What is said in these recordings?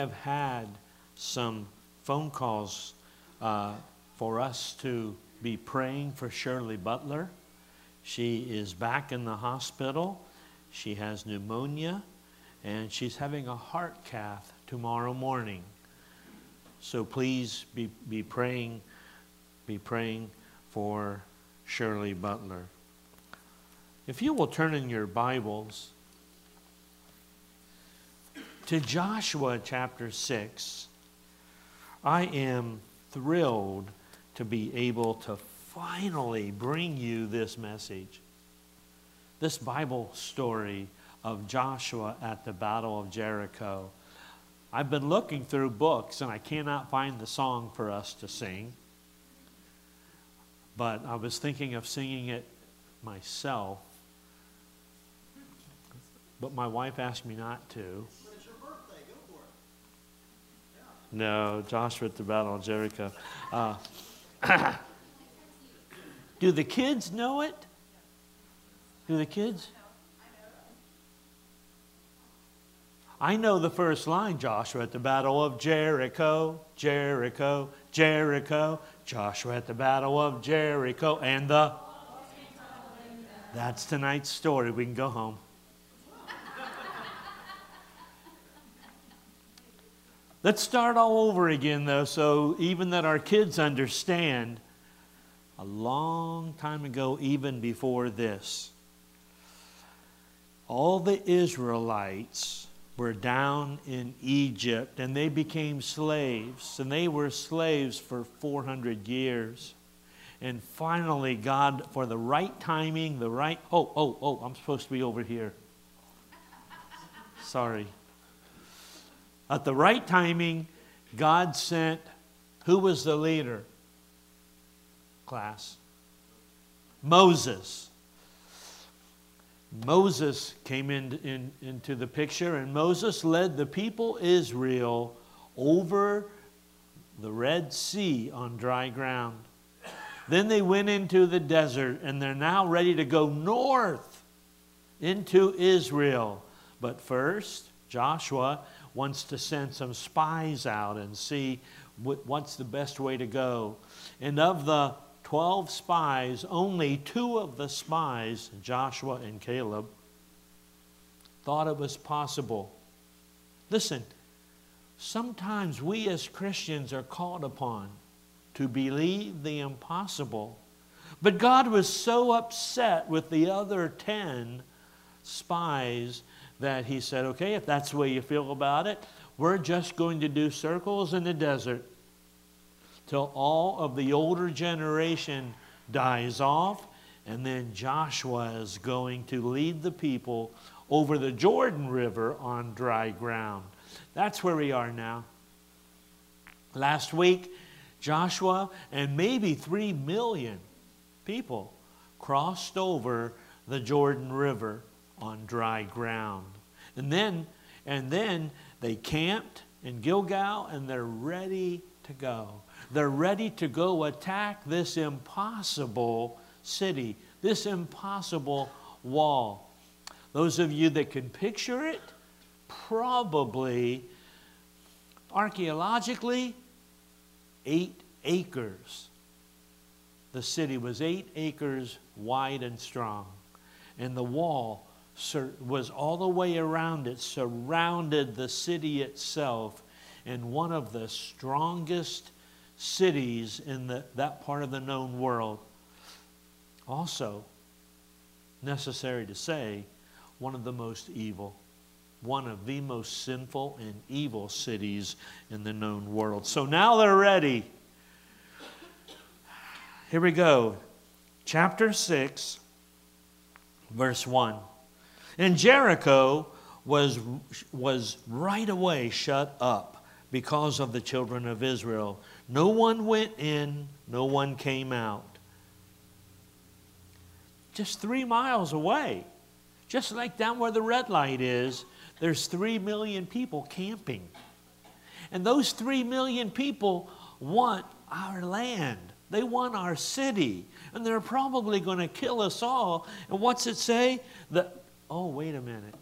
have had some phone calls uh, for us to be praying for Shirley Butler. She is back in the hospital. She has pneumonia and she's having a heart cath tomorrow morning. So please be, be praying, be praying for Shirley Butler. If you will turn in your Bibles to Joshua chapter 6, I am thrilled to be able to finally bring you this message. This Bible story of Joshua at the Battle of Jericho. I've been looking through books and I cannot find the song for us to sing. But I was thinking of singing it myself. But my wife asked me not to. No, Joshua at the Battle of Jericho. Uh, do the kids know it? Do the kids? I know the first line, Joshua at the Battle of Jericho, Jericho, Jericho, Joshua at the Battle of Jericho, and the. That's tonight's story. We can go home. Let's start all over again, though, so even that our kids understand. A long time ago, even before this, all the Israelites were down in Egypt and they became slaves, and they were slaves for 400 years. And finally, God, for the right timing, the right. Oh, oh, oh, I'm supposed to be over here. Sorry. At the right timing, God sent who was the leader? Class. Moses. Moses came in, in, into the picture, and Moses led the people Israel over the Red Sea on dry ground. Then they went into the desert, and they're now ready to go north into Israel. But first, Joshua wants to send some spies out and see what's the best way to go. And of the 12 spies, only two of the spies, Joshua and Caleb, thought it was possible. Listen, sometimes we as Christians are called upon to believe the impossible. But God was so upset with the other 10 spies that he said, okay, if that's the way you feel about it, we're just going to do circles in the desert till all of the older generation dies off, and then Joshua is going to lead the people over the Jordan River on dry ground. That's where we are now. Last week, Joshua and maybe three million people crossed over the Jordan River on dry ground. And then, and then they camped in Gilgal and they're ready to go. They're ready to go attack this impossible city, this impossible wall. Those of you that can picture it, probably archaeologically, eight acres. The city was eight acres wide and strong, and the wall was all the way around it, surrounded the city itself, and one of the strongest cities in the, that part of the known world. Also, necessary to say, one of the most evil, one of the most sinful and evil cities in the known world. So now they're ready. Here we go. Chapter 6, verse 1. And Jericho was, was right away shut up because of the children of Israel. No one went in, no one came out. Just three miles away, just like down where the red light is, there's three million people camping. And those three million people want our land. They want our city. And they're probably going to kill us all. And what's it say? The, oh, wait a minute.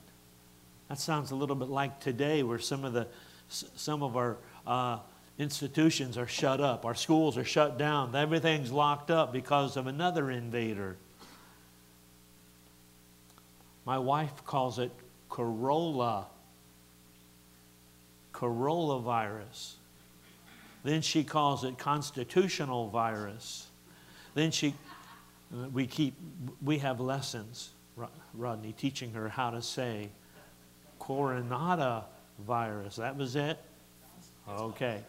That sounds a little bit like today, where some of the some of our uh, institutions are shut up, our schools are shut down, everything's locked up because of another invader. My wife calls it Corolla, Corolla virus. Then she calls it constitutional virus. Then she, we keep, we have lessons, Rodney, teaching her how to say coronata virus. That was it? Okay.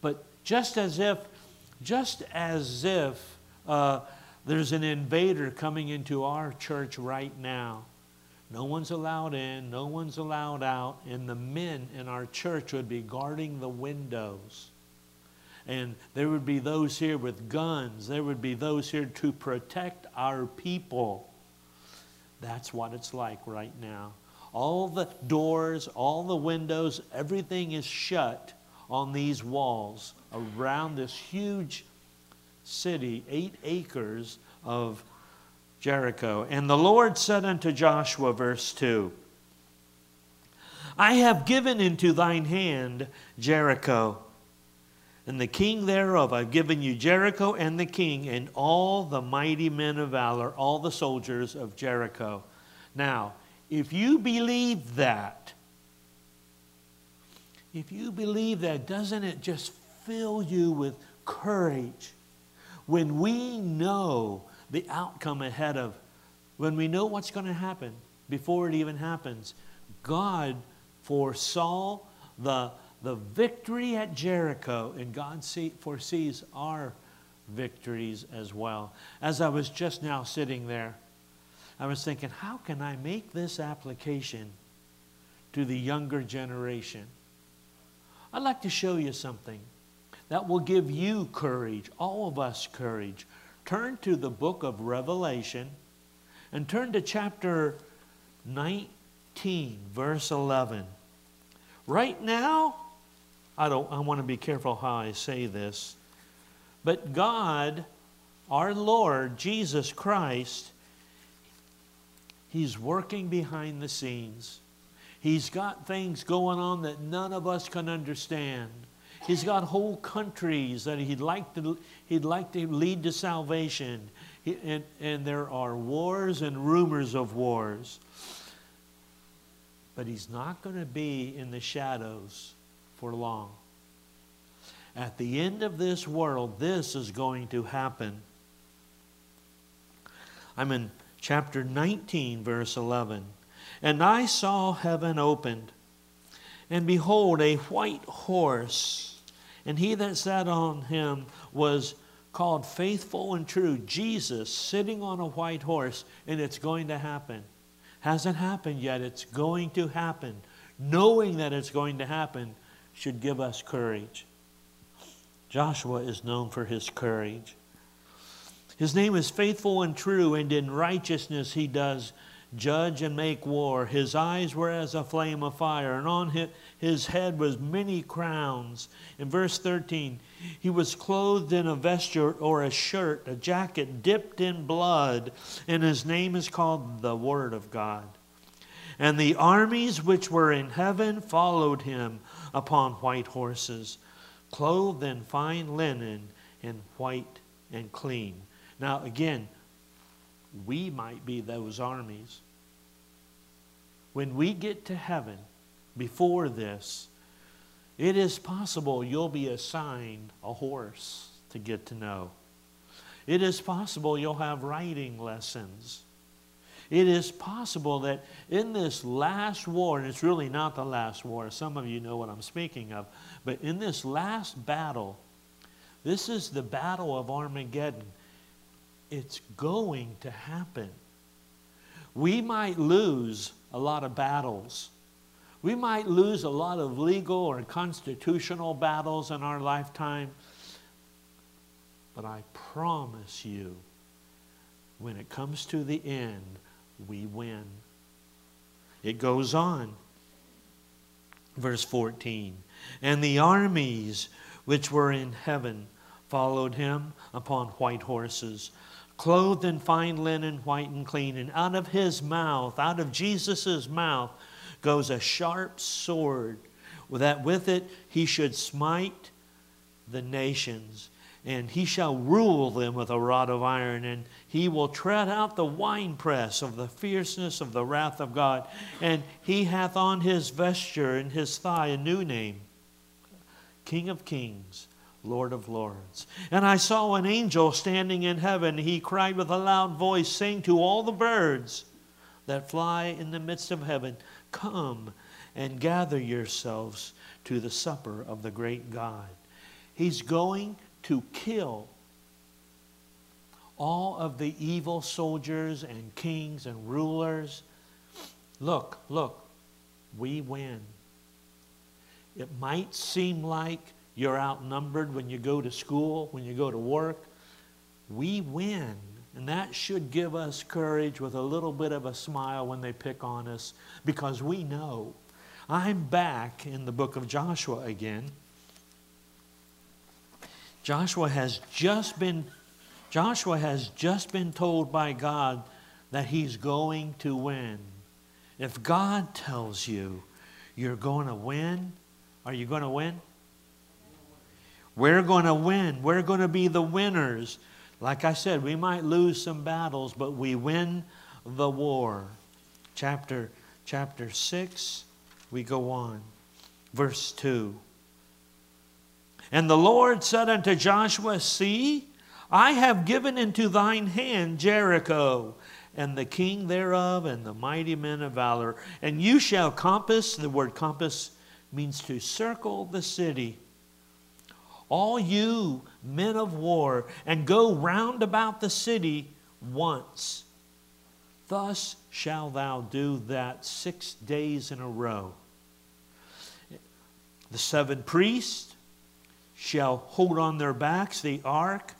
But just as if, just as if uh, there's an invader coming into our church right now. No one's allowed in, no one's allowed out, and the men in our church would be guarding the windows. And there would be those here with guns, there would be those here to protect our people. That's what it's like right now. All the doors, all the windows, everything is shut on these walls around this huge city, eight acres of Jericho. And the Lord said unto Joshua, verse 2 I have given into thine hand Jericho, and the king thereof. I've given you Jericho and the king, and all the mighty men of valor, all the soldiers of Jericho. Now, if you believe that, if you believe that, doesn't it just fill you with courage when we know the outcome ahead of, when we know what's going to happen before it even happens? God foresaw the, the victory at Jericho, and God see, foresees our victories as well. As I was just now sitting there, I was thinking, how can I make this application to the younger generation? I'd like to show you something that will give you courage, all of us courage. Turn to the book of Revelation and turn to chapter 19, verse 11. Right now, I don't I want to be careful how I say this, but God, our Lord Jesus Christ, he's working behind the scenes. He's got things going on that none of us can understand. He's got whole countries that he'd like to, he'd like to lead to salvation. He, and, and there are wars and rumors of wars. But he's not going to be in the shadows for long. At the end of this world, this is going to happen. I'm in chapter 19, verse 11. And I saw heaven opened, and behold, a white horse, and he that sat on him was called faithful and true, Jesus sitting on a white horse, and it's going to happen. Hasn't happened yet, it's going to happen. Knowing that it's going to happen should give us courage. Joshua is known for his courage. His name is faithful and true, and in righteousness he does judge and make war. His eyes were as a flame of fire, and on his head was many crowns. In verse 13, he was clothed in a vesture or a shirt, a jacket dipped in blood, and his name is called the Word of God. And the armies which were in heaven followed him upon white horses, clothed in fine linen and white and clean. Now, again, we might be those armies. When we get to heaven before this, it is possible you'll be assigned a horse to get to know. It is possible you'll have riding lessons. It is possible that in this last war, and it's really not the last war, some of you know what I'm speaking of, but in this last battle, this is the battle of Armageddon. It's going to happen. We might lose a lot of battles. We might lose a lot of legal or constitutional battles in our lifetime. But I promise you, when it comes to the end, we win. It goes on. Verse 14 And the armies which were in heaven followed him upon white horses clothed in fine linen, white and clean. And out of his mouth, out of Jesus' mouth, goes a sharp sword, that with it he should smite the nations and he shall rule them with a rod of iron, and he will tread out the winepress of the fierceness of the wrath of God. And he hath on his vesture and his thigh a new name King of Kings, Lord of Lords. And I saw an angel standing in heaven. He cried with a loud voice, saying to all the birds that fly in the midst of heaven, Come and gather yourselves to the supper of the great God. He's going to kill all of the evil soldiers and kings and rulers. Look, look, we win. It might seem like you're outnumbered when you go to school, when you go to work. We win. And that should give us courage with a little bit of a smile when they pick on us because we know. I'm back in the book of Joshua again. Joshua has just been Joshua has just been told by God that he's going to win. If God tells you you're going to win, are you going to win? We're going to win. We're going to be the winners. Like I said, we might lose some battles, but we win the war. Chapter chapter 6, we go on. Verse 2. And the Lord said unto Joshua, See, I have given into thine hand Jericho, and the king thereof, and the mighty men of valor. And you shall compass, the word compass means to circle the city. All you men of war, and go round about the city once. Thus shalt thou do that six days in a row. The seven priests shall hold on their backs the ark.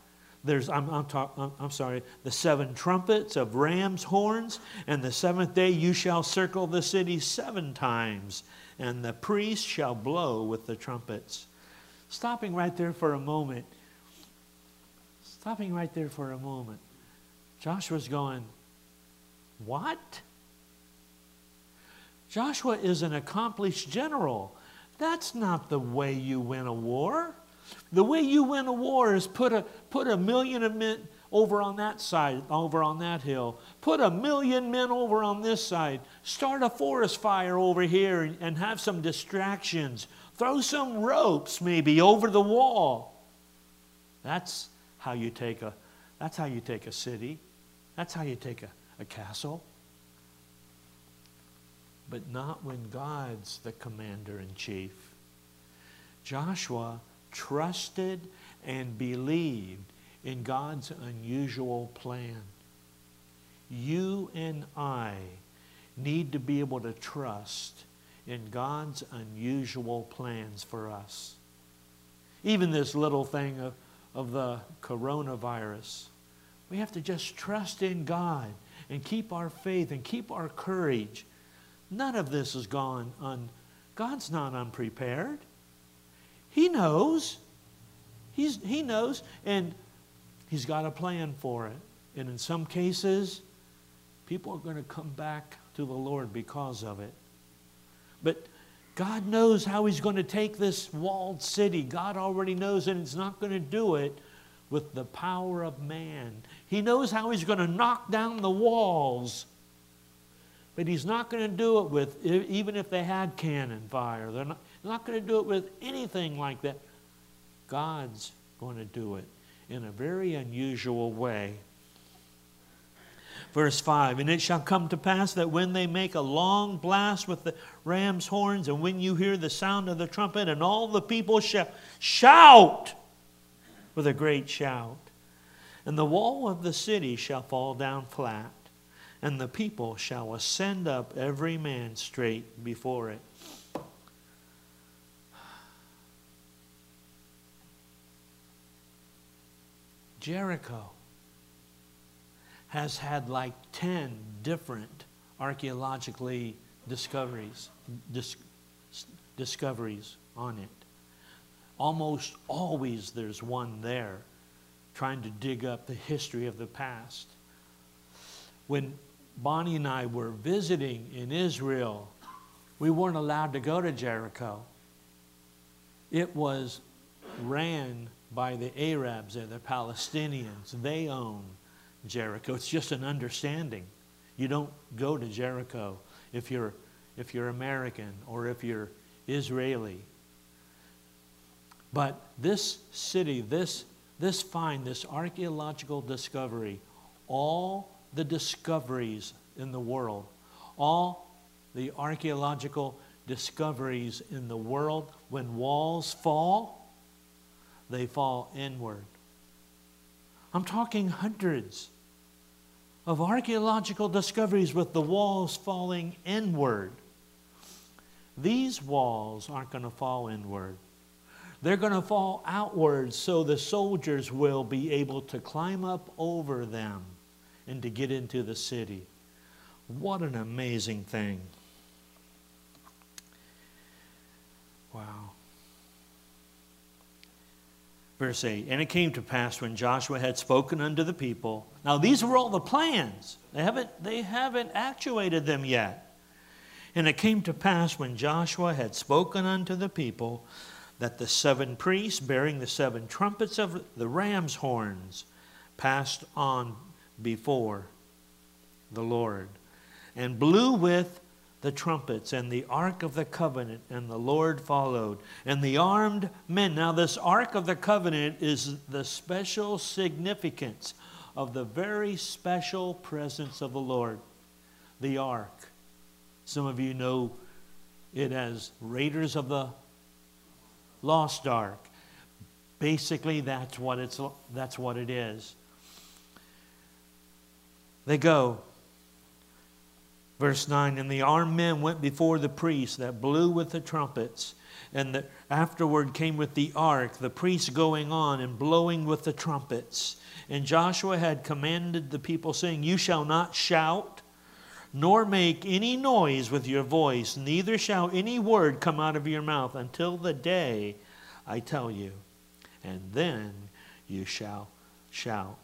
There's, I'm, I'm, talk, I'm, I'm sorry, the seven trumpets of ram's horns, and the seventh day you shall circle the city seven times, and the priest shall blow with the trumpets. Stopping right there for a moment. Stopping right there for a moment. Joshua's going, What? Joshua is an accomplished general. That's not the way you win a war. The way you win a war is put a, put a million of men over on that side, over on that hill. Put a million men over on this side. Start a forest fire over here and, and have some distractions. Throw some ropes maybe over the wall. That's how you take a, that's how you take a city. That's how you take a, a castle. But not when God's the commander in chief. Joshua trusted and believed in God's unusual plan. You and I need to be able to trust in God's unusual plans for us. Even this little thing of, of the coronavirus, we have to just trust in God and keep our faith and keep our courage. None of this has gone on. God's not unprepared. He knows. He's, he knows, and He's got a plan for it. And in some cases, people are going to come back to the Lord because of it. But God knows how He's going to take this walled city. God already knows, and He's not going to do it with the power of man. He knows how He's going to knock down the walls. But He's not going to do it with, even if they had cannon fire. They're not, not going to do it with anything like that. God's going to do it in a very unusual way. Verse 5 And it shall come to pass that when they make a long blast with the ram's horns, and when you hear the sound of the trumpet, and all the people shall shout with a great shout, and the wall of the city shall fall down flat, and the people shall ascend up every man straight before it. Jericho has had like 10 different archaeologically discoveries, dis- discoveries on it. Almost always there's one there trying to dig up the history of the past. When Bonnie and I were visiting in Israel we weren't allowed to go to Jericho. It was ran by the Arabs and the Palestinians. They own Jericho. It's just an understanding. You don't go to Jericho if you're, if you're American or if you're Israeli. But this city, this, this find, this archaeological discovery, all the discoveries in the world, all the archaeological discoveries in the world, when walls fall, they fall inward. I'm talking hundreds of archaeological discoveries with the walls falling inward. These walls aren't going to fall inward. They're going to fall outward so the soldiers will be able to climb up over them and to get into the city. What an amazing thing! Wow. Verse 8 And it came to pass when Joshua had spoken unto the people. Now, these were all the plans, they haven't, they haven't actuated them yet. And it came to pass when Joshua had spoken unto the people that the seven priests bearing the seven trumpets of the ram's horns passed on before the Lord and blew with the trumpets and the ark of the covenant and the Lord followed and the armed men now this ark of the covenant is the special significance of the very special presence of the Lord the ark some of you know it as raiders of the lost ark. Basically, that's what, it's, that's what it is. They go. Verse 9 And the armed men went before the priests that blew with the trumpets, and the, afterward came with the ark, the priests going on and blowing with the trumpets. And Joshua had commanded the people, saying, You shall not shout, nor make any noise with your voice, neither shall any word come out of your mouth until the day I tell you, and then you shall shout.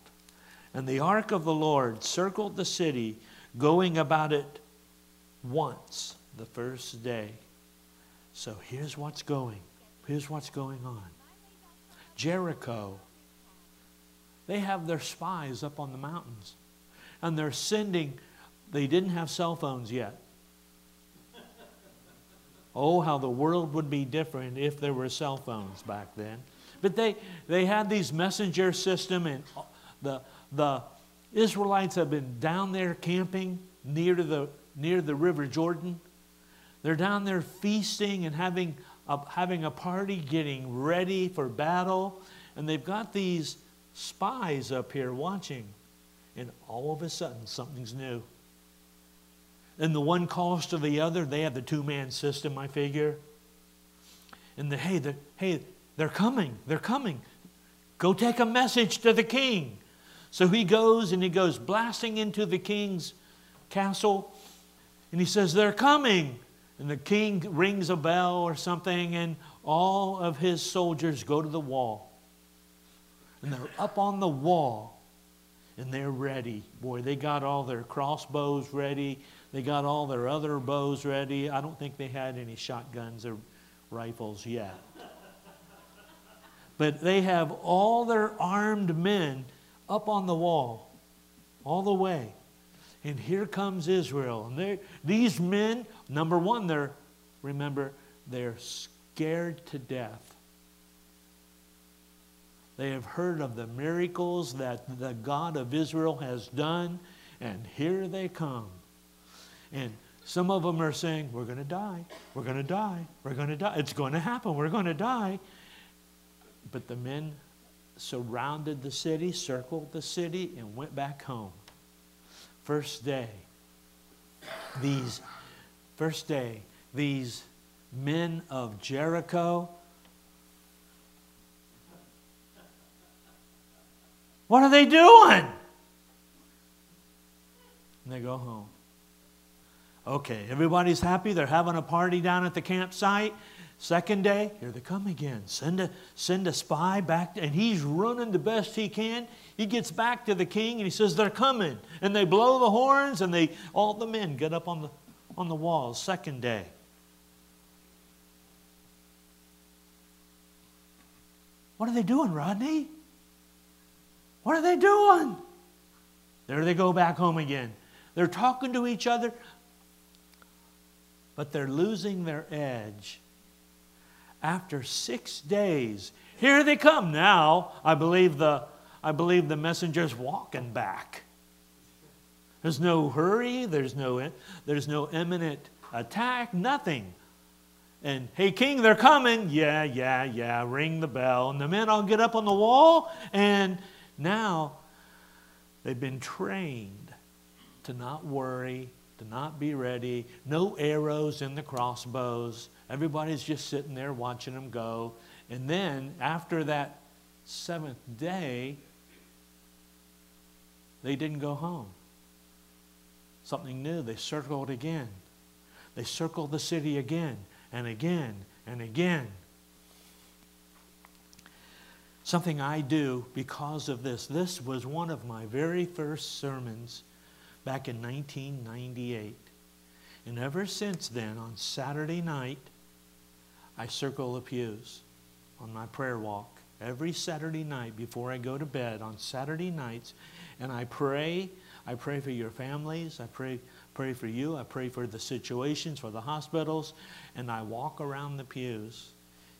And the ark of the Lord circled the city, going about it once the first day. So here's what's going. Here's what's going on. Jericho, they have their spies up on the mountains, and they're sending they didn't have cell phones yet. Oh, how the world would be different if there were cell phones back then. But they, they had these messenger system, and the, the Israelites have been down there camping near, to the, near the River Jordan. They're down there feasting and having a, having a party, getting ready for battle. And they've got these spies up here watching. And all of a sudden, something's new and the one calls to the other. They have the two man system, I figure. And the, hey, the, hey, they're coming. They're coming. Go take a message to the king. So he goes and he goes blasting into the king's castle and he says, They're coming. And the king rings a bell or something, and all of his soldiers go to the wall. And they're up on the wall and they're ready. Boy, they got all their crossbows ready. They got all their other bows ready. I don't think they had any shotguns or rifles yet. But they have all their armed men up on the wall, all the way. And here comes Israel. And these men, number one, they're, remember, they're scared to death. They have heard of the miracles that the God of Israel has done, and here they come. And some of them are saying, We're going to die. We're going to die. We're going to die. It's going to happen. We're going to die. But the men surrounded the city, circled the city, and went back home. First day, these, first day, these men of Jericho, what are they doing? And they go home. Okay, everybody's happy. They're having a party down at the campsite. Second day, here they come again. Send a, send a spy back, and he's running the best he can. He gets back to the king and he says, They're coming. And they blow the horns, and they all the men get up on the, on the walls. Second day. What are they doing, Rodney? What are they doing? There they go back home again. They're talking to each other, but they're losing their edge after six days, here they come now. I believe the, I believe the messenger's walking back. There's no hurry, there's no, there's no imminent attack, nothing. And hey, king, they're coming. Yeah, yeah, yeah. Ring the bell. And the men all get up on the wall, and now they've been trained to not worry, to not be ready. No arrows in the crossbows. Everybody's just sitting there watching them go. And then after that seventh day, they didn't go home. Something new. They circled again. They circled the city again and again and again. Something I do because of this. This was one of my very first sermons back in 1998. And ever since then, on Saturday night, I circle the pews on my prayer walk every Saturday night before I go to bed on Saturday nights. And I pray. I pray for your families. I pray, pray for you. I pray for the situations, for the hospitals. And I walk around the pews.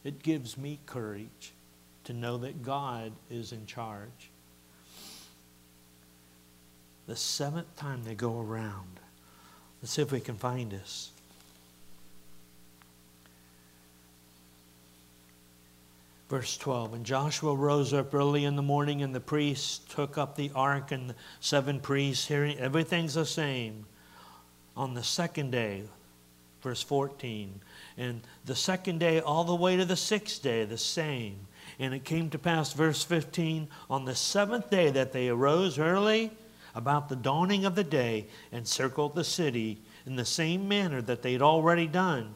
It gives me courage to know that God is in charge. The seventh time they go around, let's see if we can find this. Verse 12 And Joshua rose up early in the morning, and the priests took up the ark, and the seven priests, hearing everything's the same. On the second day, verse 14, and the second day all the way to the sixth day, the same. And it came to pass, verse 15, on the seventh day that they arose early about the dawning of the day and circled the city in the same manner that they'd already done.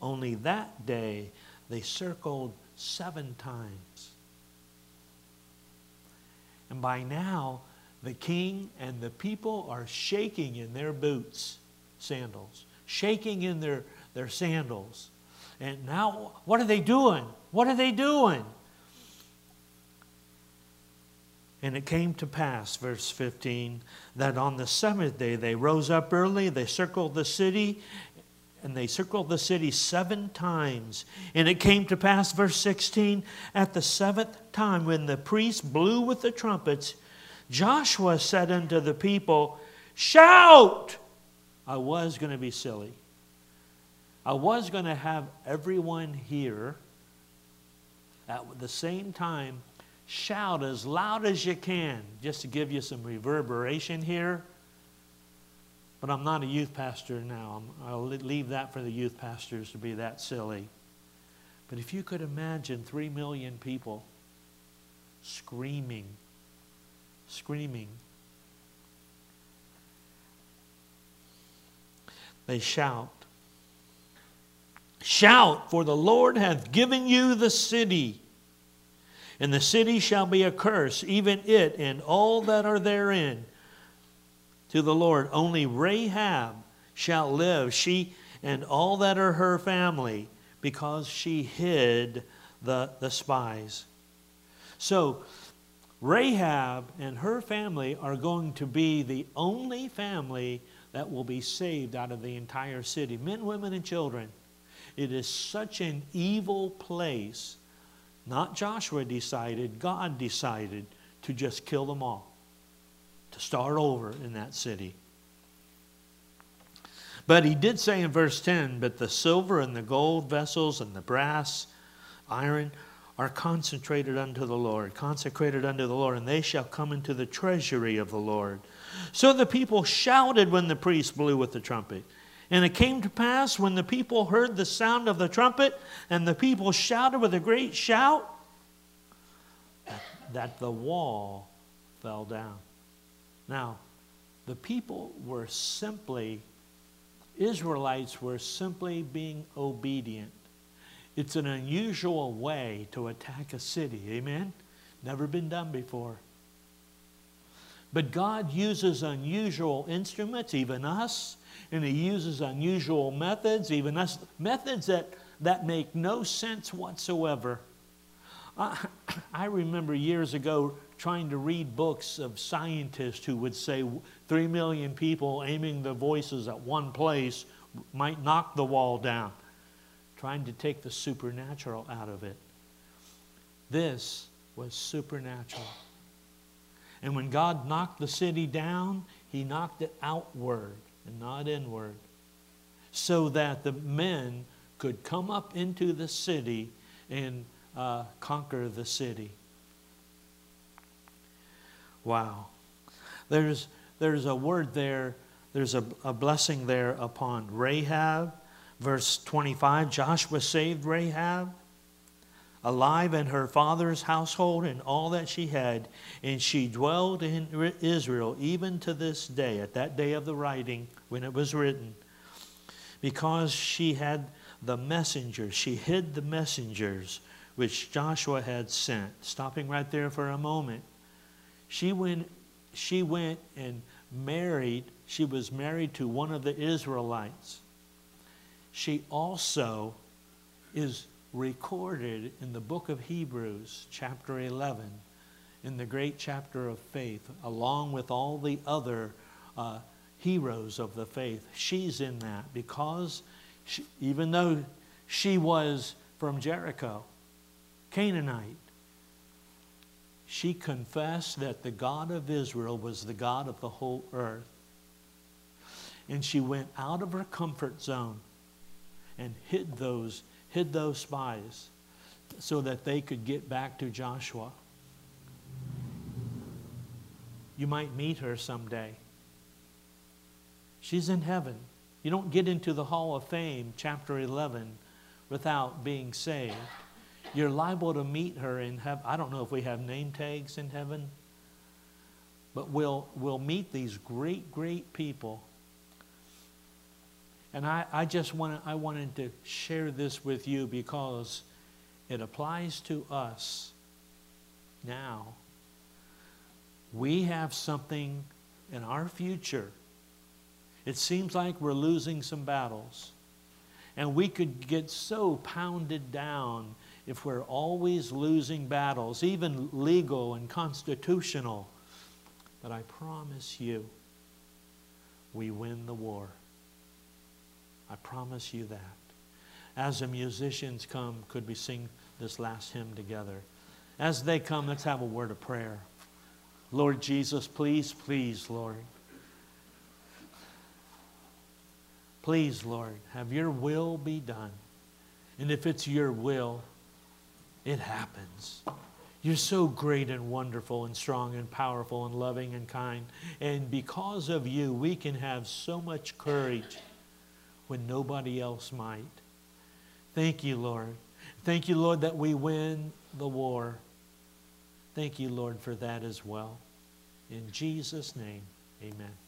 Only that day they circled seven times. And by now, the king and the people are shaking in their boots, sandals, shaking in their, their sandals. And now, what are they doing? What are they doing? And it came to pass, verse 15, that on the seventh day they rose up early, they circled the city, and they circled the city seven times. And it came to pass, verse 16, at the seventh time when the priests blew with the trumpets, Joshua said unto the people, Shout! I was going to be silly. I was going to have everyone here at the same time shout as loud as you can, just to give you some reverberation here. But I'm not a youth pastor now. i will leave that for the youth pastors to be that silly. But if you could imagine three million people screaming, screaming, they shout. Shout, for the Lord hath given you the city and the city shall be a curse, even it and all that are therein, to the Lord. Only Rahab shall live, she and all that are her family, because she hid the, the spies. So, Rahab and her family are going to be the only family that will be saved out of the entire city men, women, and children. It is such an evil place not Joshua decided, God decided to just kill them all, to start over in that city. But he did say in verse 10 But the silver and the gold vessels and the brass, iron, are concentrated unto the Lord, consecrated unto the Lord, and they shall come into the treasury of the Lord. So the people shouted when the priest blew with the trumpet. And it came to pass when the people heard the sound of the trumpet, and the people shouted with a great shout, that the wall fell down. Now, the people were simply, Israelites were simply being obedient. It's an unusual way to attack a city. Amen? Never been done before. But God uses unusual instruments, even us, and he uses unusual methods, even us, methods that, that make no sense whatsoever. I, uh, I remember years ago trying to read books of scientists who would say three million people aiming their voices at one place might knock the wall down, trying to take the supernatural out of it. This was supernatural. And when God knocked the city down, he knocked it outward and not inward, so that the men could come up into the city and uh, conquer the city. Wow. There's, there's a word there, there's a, a blessing there upon Rahab. Verse 25 Joshua saved Rahab alive in her father's household and all that she had, and she dwelled in Israel even to this day, at that day of the writing when it was written, because she had the messengers, she hid the messengers which Joshua had sent. Stopping right there for a moment. She went, she went and married, she was married to one of the Israelites. She also is recorded in the book of Hebrews, chapter 11, in the great chapter of faith, along with all the other uh, heroes of the faith. She's in that because she, even though she was from Jericho, Canaanite. She confessed that the God of Israel was the God of the whole earth. And she went out of her comfort zone and hid those, hid those spies so that they could get back to Joshua. You might meet her someday. She's in heaven. You don't get into the Hall of Fame, chapter 11, without being saved. You're liable to meet her in heaven. I don't know if we have name tags in heaven, but we'll, we'll meet these great, great people. And I, I just wanted, I wanted to share this with you because it applies to us now. We have something in our future. It seems like we're losing some battles. And we could get so pounded down if we're always losing battles, even legal and constitutional. But I promise you, we win the war. I promise you that. As the musicians come, could we sing this last hymn together? As they come, let's have a word of prayer. Lord Jesus, please, please, Lord. Please, Lord, have your will be done. And if it's your will, it happens. You're so great and wonderful and strong and powerful and loving and kind. And because of you, we can have so much courage when nobody else might. Thank you, Lord. Thank you, Lord, that we win the war. Thank you, Lord, for that as well. In Jesus' name, amen.